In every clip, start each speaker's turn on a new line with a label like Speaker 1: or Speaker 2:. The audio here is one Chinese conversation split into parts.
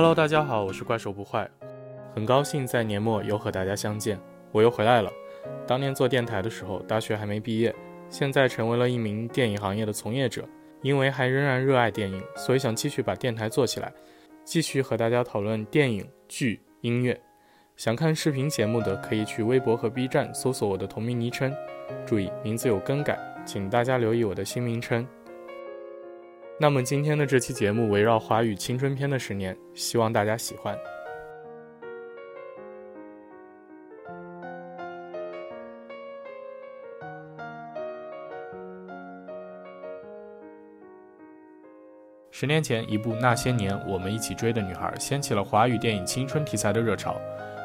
Speaker 1: Hello，大家好，我是怪兽不坏，很高兴在年末又和大家相见，我又回来了。当年做电台的时候，大学还没毕业，现在成为了一名电影行业的从业者，因为还仍然热爱电影，所以想继续把电台做起来，继续和大家讨论电影、剧、音乐。想看视频节目的，可以去微博和 B 站搜索我的同名昵称，注意名字有更改，请大家留意我的新名称。那么今天的这期节目围绕华语青春片的十年，希望大家喜欢。十年前，一部《那些年，我们一起追的女孩》掀起了华语电影青春题材的热潮。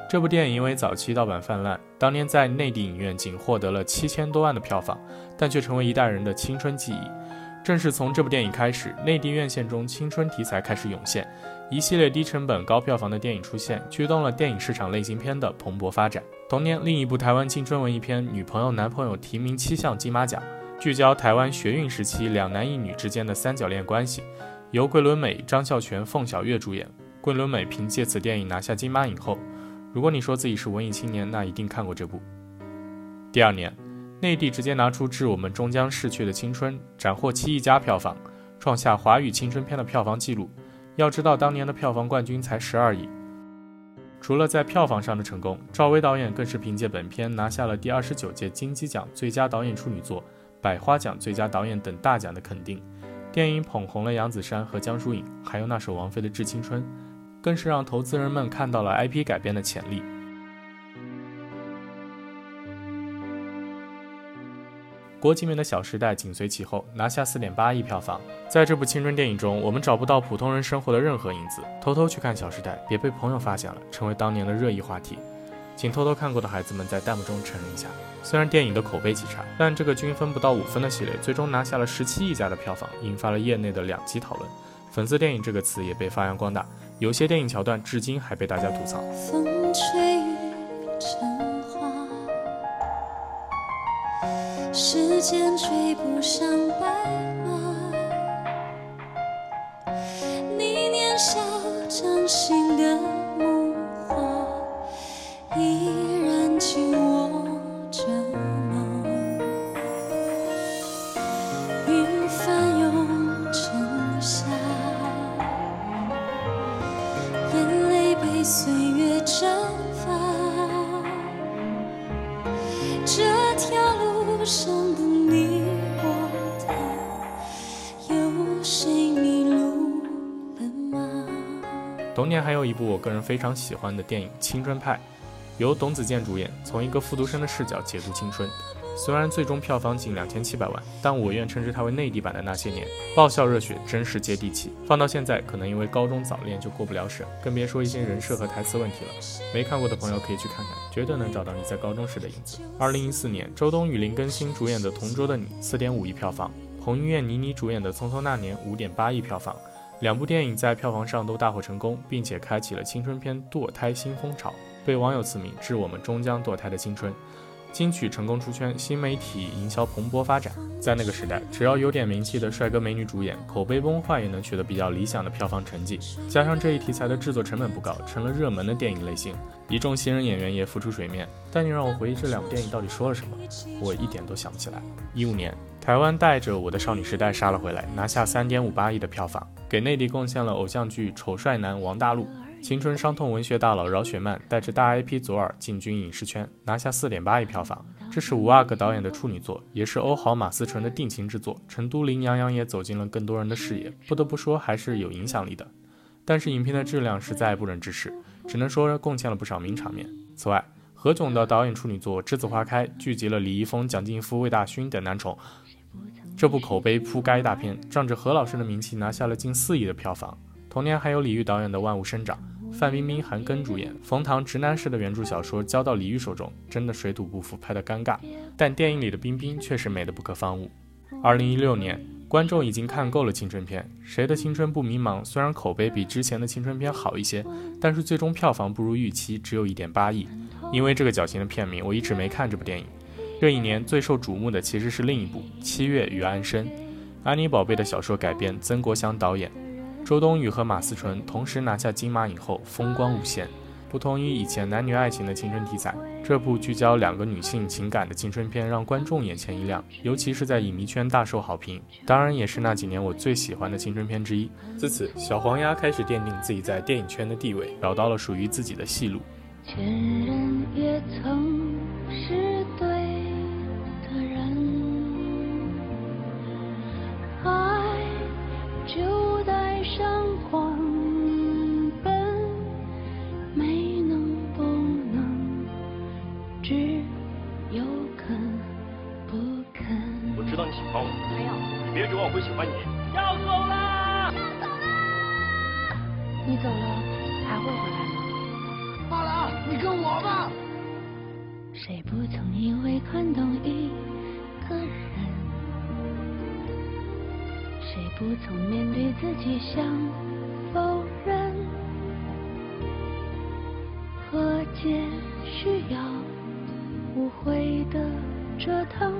Speaker 1: 这部电影因为早期盗版泛滥，当年在内地影院仅获得了七千多万的票房，但却成为一代人的青春记忆。正是从这部电影开始，内地院线中青春题材开始涌现，一系列低成本高票房的电影出现，驱动了电影市场类型片的蓬勃发展。同年，另一部台湾青春文艺片《女朋友男朋友》提名七项金马奖，聚焦台湾学运时期两男一女之间的三角恋关系，由桂纶镁、张孝全、凤小岳主演。桂纶镁凭借此电影拿下金马影后。如果你说自己是文艺青年，那一定看过这部。第二年。内地直接拿出致我们终将逝去的青春，斩获七亿加票房，创下华语青春片的票房纪录。要知道，当年的票房冠军才十二亿。除了在票房上的成功，赵薇导演更是凭借本片拿下了第二十九届金鸡奖最佳导演处女作、百花奖最佳导演等大奖的肯定。电影捧红了杨子姗和江疏影，还有那首王菲的《致青春》，更是让投资人们看到了 IP 改编的潜力。郭敬明的《小时代》紧随其后，拿下四点八亿票房。在这部青春电影中，我们找不到普通人生活的任何影子。偷偷去看《小时代》，别被朋友发现了，成为当年的热议话题。请偷偷看过的孩子们在弹幕中承认一下。虽然电影的口碑极差，但这个均分不到五分的系列，最终拿下了十七亿加的票房，引发了业内的两极讨论。粉丝电影这个词也被发扬光大，有些电影桥段至今还被大家吐槽。风吹时间追不上白马，你年少掌心的谁迷路了吗同年还有一部我个人非常喜欢的电影《青春派》，由董子健主演，从一个复读生的视角解读青春。虽然最终票房仅两千七百万，但我愿称之它为内地版的那些年，爆笑热血，真实接地气。放到现在，可能因为高中早恋就过不了审，更别说一些人设和台词问题了。没看过的朋友可以去看看，绝对能找到你在高中时的影子。二零一四年，周冬雨、林更新主演的《同桌的你》四点五亿票房，彭于晏、倪妮主演的《匆匆那年》五点八亿票房。两部电影在票房上都大获成功，并且开启了青春片堕胎新风潮，被网友赐名“致我们终将堕胎的青春”。金曲成功出圈，新媒体营销蓬勃发展。在那个时代，只要有点名气的帅哥美女主演，口碑崩坏也能取得比较理想的票房成绩。加上这一题材的制作成本不高，成了热门的电影类型，一众新人演员也浮出水面。但你让我回忆这两部电影到底说了什么，我一点都想不起来。一五年，台湾带着《我的少女时代》杀了回来，拿下三点五八亿的票房，给内地贡献了偶像剧丑帅男王大陆。青春伤痛文学大佬饶雪漫带着大 IP 左耳进军影视圈，拿下四点八亿票房。这是五阿哥导演的处女作，也是欧豪马思纯的定情之作。成都林洋洋也走进了更多人的视野，不得不说还是有影响力的。但是影片的质量实在不忍直视，只能说贡献了不少名场面。此外，何炅的导演处女作《栀子花开》聚集了李易峰、蒋劲夫、魏大勋等男宠，这部口碑铺盖大片，仗着何老师的名气拿下了近四亿的票房。同年还有李玉导演的《万物生长》。范冰冰、韩庚主演，冯唐直男式的原著小说交到李玉手中，真的水土不服，拍得尴尬。但电影里的冰冰确实美得不可方物。二零一六年，观众已经看够了青春片，谁的青春不迷茫？虽然口碑比之前的青春片好一些，但是最终票房不如预期，只有一点八亿。因为这个矫情的片名，我一直没看这部电影。这一年最受瞩目的其实是另一部《七月与安生》，安妮宝贝的小说改编，曾国祥导演。周冬雨和马思纯同时拿下金马影后，风光无限。不同于以前男女爱情的青春题材，这部聚焦两个女性情感的青春片让观众眼前一亮，尤其是在影迷圈大受好评。当然，也是那几年我最喜欢的青春片之一。自此，小黄鸭开始奠定自己在电影圈的地位，找到了属于自己的戏路。前人也曾
Speaker 2: 我会喜欢你。要走了，
Speaker 3: 要走了。你走了还会回来吗？
Speaker 2: 罢了，你跟我吧。
Speaker 3: 谁不曾因为看懂一个人？谁不曾面对自己想否认？和解需要无悔的折腾。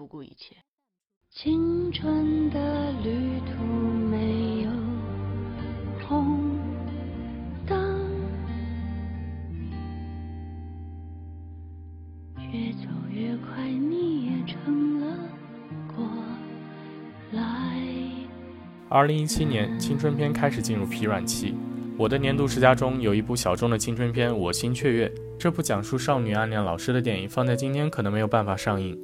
Speaker 3: 不顾一切。青春的旅途没有红灯，越走越快，你也成了过来。
Speaker 1: 二零一七年，青春片开始进入疲软期。我的年度十佳中有一部小众的青春片《我心雀跃》，这部讲述少女暗恋老师的电影，放在今天可能没有办法上映。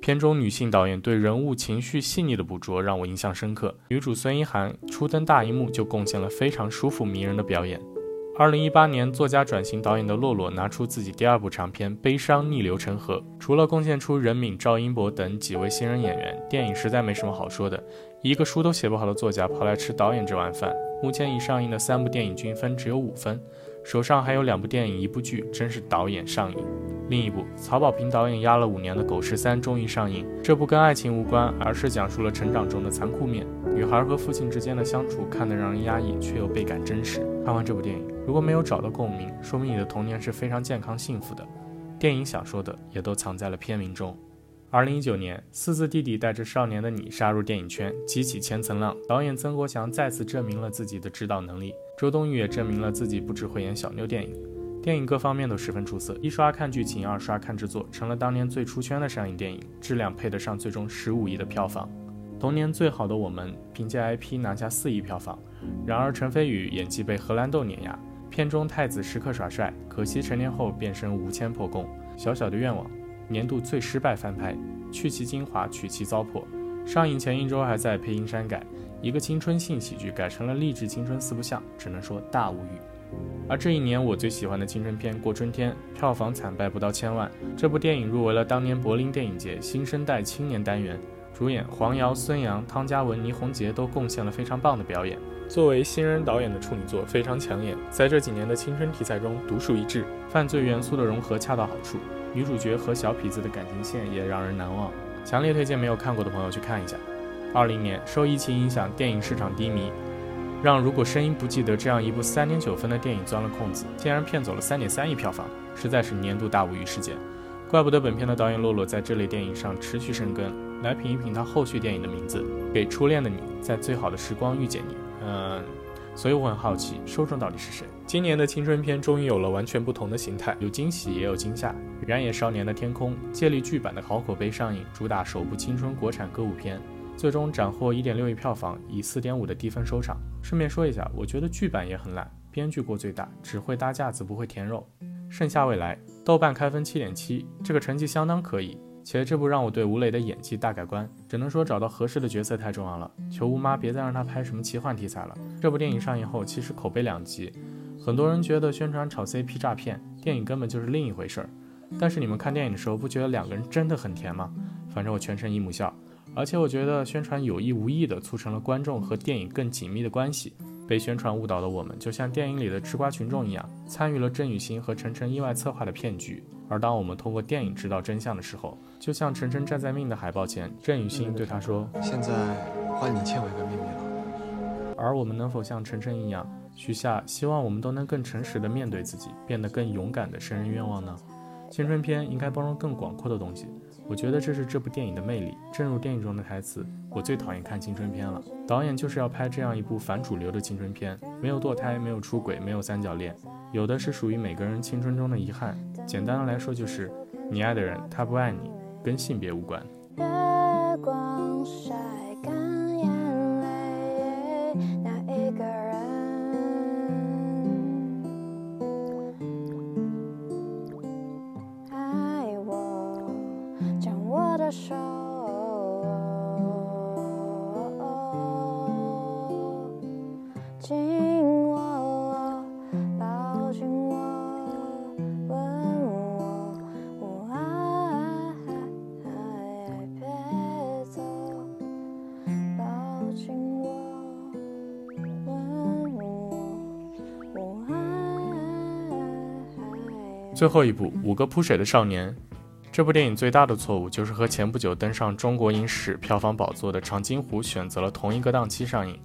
Speaker 1: 片中女性导演对人物情绪细腻的捕捉让我印象深刻。女主孙一涵初登大荧幕就贡献了非常舒服迷人的表演。二零一八年，作家转型导演的洛洛拿出自己第二部长片《悲伤逆流成河》，除了贡献出任敏、赵英博等几位新人演员，电影实在没什么好说的。一个书都写不好的作家跑来吃导演这碗饭。目前已上映的三部电影均分只有五分，手上还有两部电影一部剧，真是导演上瘾。另一部曹保平导演压了五年的《狗十三》终于上映。这部跟爱情无关，而是讲述了成长中的残酷面。女孩和父亲之间的相处看得让人压抑，却又倍感真实。看完这部电影，如果没有找到共鸣，说明你的童年是非常健康幸福的。电影想说的也都藏在了片名中。二零一九年，四字弟弟带着少年的你杀入电影圈，激起千层浪。导演曾国祥再次证明了自己的指导能力，周冬雨也证明了自己不只会演小妞电影。电影各方面都十分出色，一刷看剧情，二刷看制作，成了当年最出圈的上映电影，质量配得上最终十五亿的票房。童年最好的我们，凭借 IP 拿下四亿票房。然而陈飞宇演技被荷兰豆碾压，片中太子时刻耍帅，可惜成年后变身无铅破功。小小的愿望，年度最失败翻拍，去其精华，取其糟粕。上映前一周还在配音删改，一个青春性喜剧改成了励志青春四不像，只能说大无语。而这一年，我最喜欢的青春片《过春天》票房惨败不到千万。这部电影入围了当年柏林电影节新生代青年单元，主演黄瑶、孙杨、汤嘉文、倪虹洁都贡献了非常棒的表演。作为新人导演的处女作非常抢眼，在这几年的青春题材中独树一帜，犯罪元素的融合恰到好处，女主角和小痞子的感情线也让人难忘。强烈推荐没有看过的朋友去看一下。二零年受疫情影响，电影市场低迷。让如果声音不记得这样一部三点九分的电影钻了空子，竟然骗走了三点三亿票房，实在是年度大无语事件。怪不得本片的导演洛洛在这类电影上持续深耕。来品一品他后续电影的名字，《给初恋的你在最好的时光遇见你》。嗯，所以我很好奇，受众到底是谁？今年的青春片终于有了完全不同的形态，有惊喜也有惊吓。燃野少年的天空借力剧版的好口碑上映，主打首部青春国产歌舞片。最终斩获一点六亿票房，以四点五的低分收场。顺便说一下，我觉得剧版也很烂，编剧过最大，只会搭架子不会填肉。盛夏未来，豆瓣开分七点七，这个成绩相当可以。且这部让我对吴磊的演技大改观，只能说找到合适的角色太重要了。求吴妈别再让他拍什么奇幻题材了。这部电影上映后，其实口碑两极，很多人觉得宣传炒 CP 诈骗，电影根本就是另一回事儿。但是你们看电影的时候，不觉得两个人真的很甜吗？反正我全程姨母笑。而且我觉得宣传有意无意地促成了观众和电影更紧密的关系。被宣传误导的我们，就像电影里的吃瓜群众一样，参与了郑雨欣和晨晨意外策划的骗局。而当我们通过电影知道真相的时候，就像晨晨站在命的海报前，郑雨欣对他说：“
Speaker 4: 现在换你欠我一个秘密了。”
Speaker 1: 而我们能否像晨晨一样，许下希望我们都能更诚实的面对自己，变得更勇敢的生日愿望呢？青春片应该包容更广阔的东西。我觉得这是这部电影的魅力。正如电影中的台词：“我最讨厌看青春片了。”导演就是要拍这样一部反主流的青春片，没有堕胎，没有出轨，没有三角恋，有的是属于每个人青春中的遗憾。简单的来说，就是你爱的人他不爱你，跟性别无关。月光最后一部《五个扑水的少年》，这部电影最大的错误就是和前不久登上中国影史票房宝座的《长津湖》选择了同一个档期上映。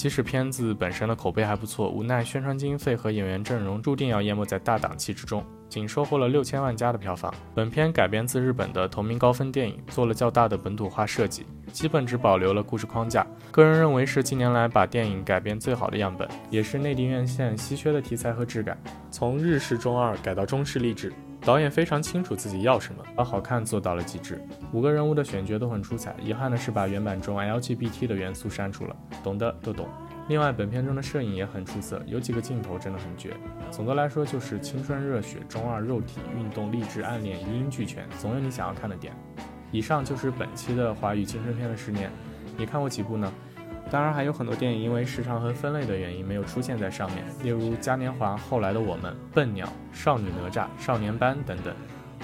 Speaker 1: 即使片子本身的口碑还不错，无奈宣传经费和演员阵容注定要淹没在大档期之中，仅收获了六千万加的票房。本片改编自日本的同名高分电影，做了较大的本土化设计，基本只保留了故事框架。个人认为是近年来把电影改编最好的样本，也是内地院线稀缺的题材和质感。从日式中二改到中式励志。导演非常清楚自己要什么，把好看做到了极致。五个人物的选角都很出彩，遗憾的是把原版中 LGBT 的元素删除了，懂的都懂。另外，本片中的摄影也很出色，有几个镜头真的很绝。总的来说，就是青春热血、中二肉体、运动、励志、暗恋一应俱全，总有你想要看的点。以上就是本期的华语青春片的十年，你看过几部呢？当然还有很多电影因为时长和分类的原因没有出现在上面，例如《嘉年华》、后来的我们、笨鸟、少女哪吒、少年班等等。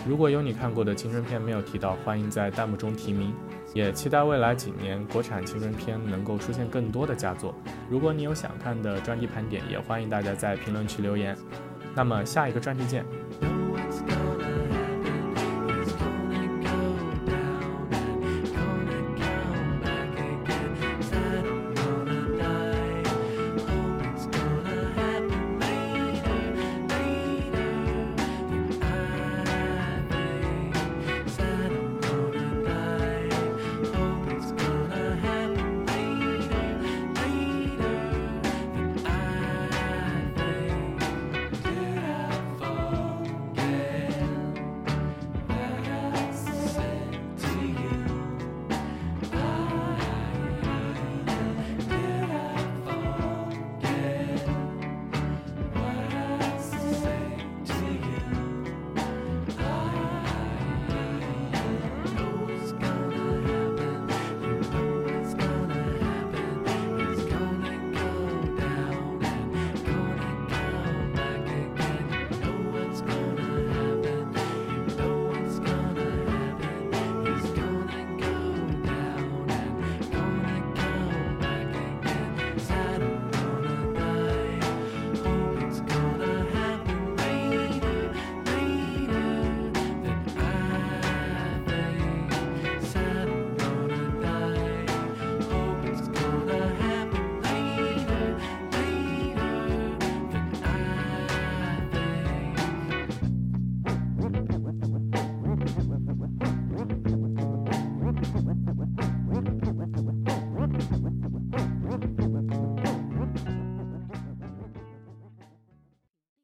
Speaker 1: 如果有你看过的青春片没有提到，欢迎在弹幕中提名。也期待未来几年国产青春片能够出现更多的佳作。如果你有想看的专题盘点，也欢迎大家在评论区留言。那么下一个专题见。